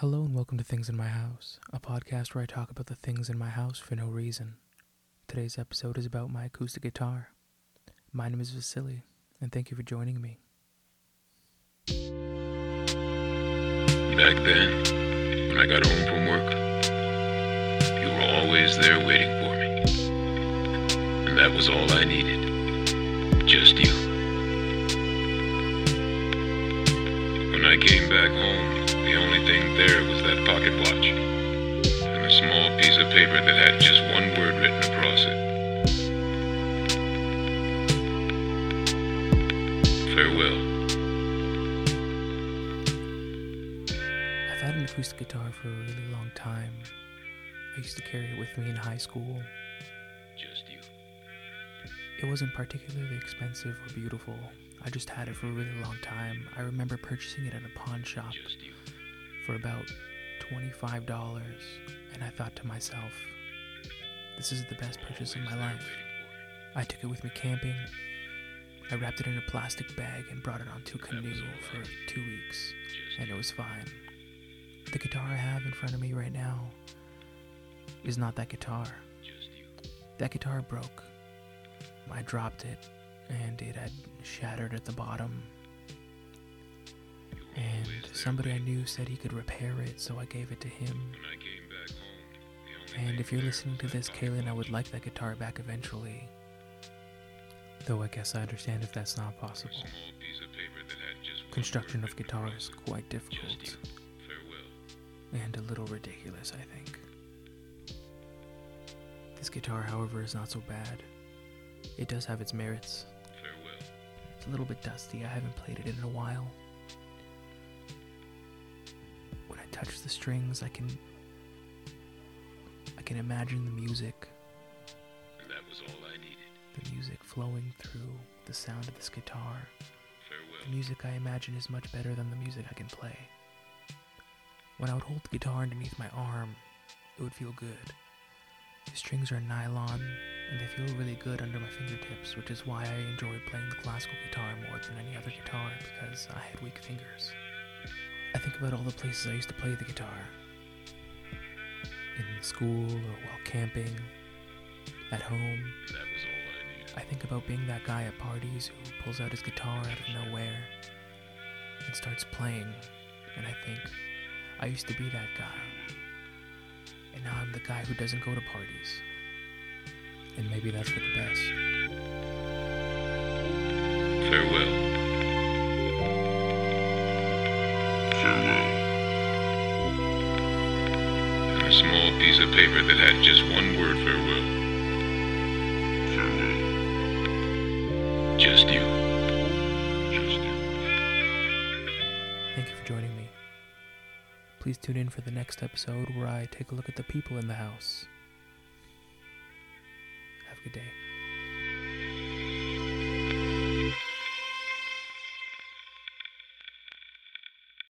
Hello and welcome to Things in My House, a podcast where I talk about the things in my house for no reason. Today's episode is about my acoustic guitar. My name is Vasily, and thank you for joining me. Back then, when I got home from work, you were always there waiting for me. And that was all I needed. Just you. When I came back home, the only thing there was that pocket watch and a small piece of paper that had just one word written across it. Farewell. I've had an acoustic guitar for a really long time. I used to carry it with me in high school. Just you. It wasn't particularly expensive or beautiful. I just had it for a really long time. I remember purchasing it at a pawn shop Just you. For about $25, and I thought to myself, this is the best purchase of my life. I took it with me camping. I wrapped it in a plastic bag and brought it onto a canoe for two weeks, and it was fine. The guitar I have in front of me right now is not that guitar. That guitar broke. I dropped it, and it had shattered at the bottom. And somebody I knew said he could repair it, so I gave it to him. And if you're listening to this, Kaylin, I would like that guitar back eventually. Though I guess I understand if that's not possible. Construction of written guitar is quite difficult and a little ridiculous, I think. This guitar, however, is not so bad. It does have its merits. It's a little bit dusty. I haven't played it in a while. Touch the strings, I can I can imagine the music, And that was all I needed. the music flowing through the sound of this guitar. The music I imagine is much better than the music I can play. When I would hold the guitar underneath my arm, it would feel good. The strings are nylon, and they feel really good under my fingertips, which is why I enjoy playing the classical guitar more than any other guitar because I had weak fingers. I think about all the places I used to play the guitar in school or while camping, at home. That was all I needed. I think about being that guy at parties who pulls out his guitar out of nowhere and starts playing, and I think, I used to be that guy. And now I'm the guy who doesn't go to parties. And maybe that's for the best. Farewell. Thank you for joining me. Please tune in for the next episode where I take a look at the people in the house. Have a good day.